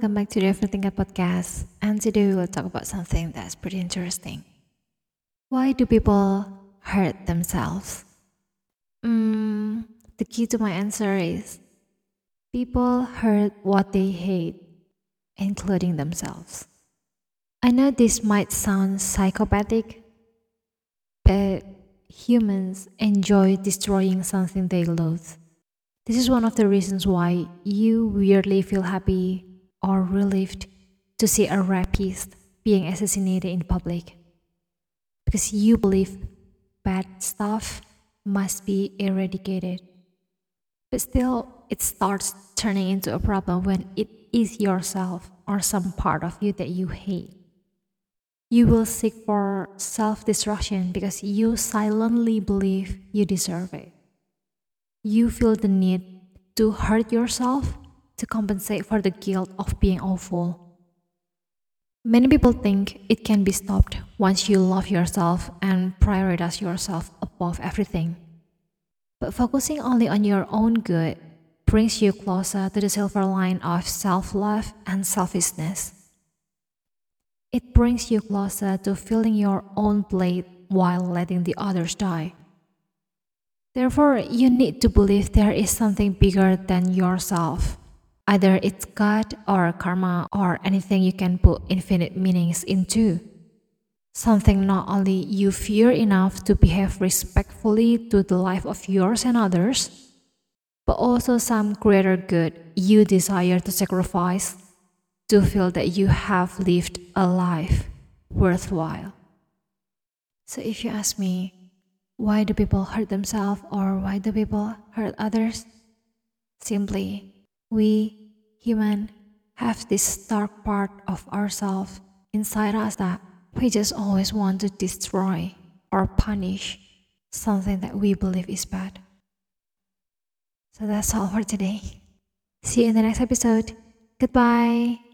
welcome back to the Overthinker podcast. And today we'll talk about something that's pretty interesting. Why do people hurt themselves? Mm, the key to my answer is people hurt what they hate, including themselves. I know this might sound psychopathic, but humans enjoy destroying something they loathe. This is one of the reasons why you weirdly feel happy or relieved to see a rapist being assassinated in public. Because you believe bad stuff must be eradicated. But still, it starts turning into a problem when it is yourself or some part of you that you hate. You will seek for self destruction because you silently believe you deserve it. You feel the need to hurt yourself to compensate for the guilt of being awful. Many people think it can be stopped once you love yourself and prioritize yourself above everything. But focusing only on your own good brings you closer to the silver line of self love and selfishness. It brings you closer to filling your own plate while letting the others die. Therefore, you need to believe there is something bigger than yourself. Either it's God or karma or anything you can put infinite meanings into. Something not only you fear enough to behave respectfully to the life of yours and others, but also some greater good you desire to sacrifice to feel that you have lived a life worthwhile. So if you ask me, why do people hurt themselves or why do people hurt others? Simply, we human have this dark part of ourselves inside us that we just always want to destroy or punish something that we believe is bad. So that's all for today. See you in the next episode. Goodbye.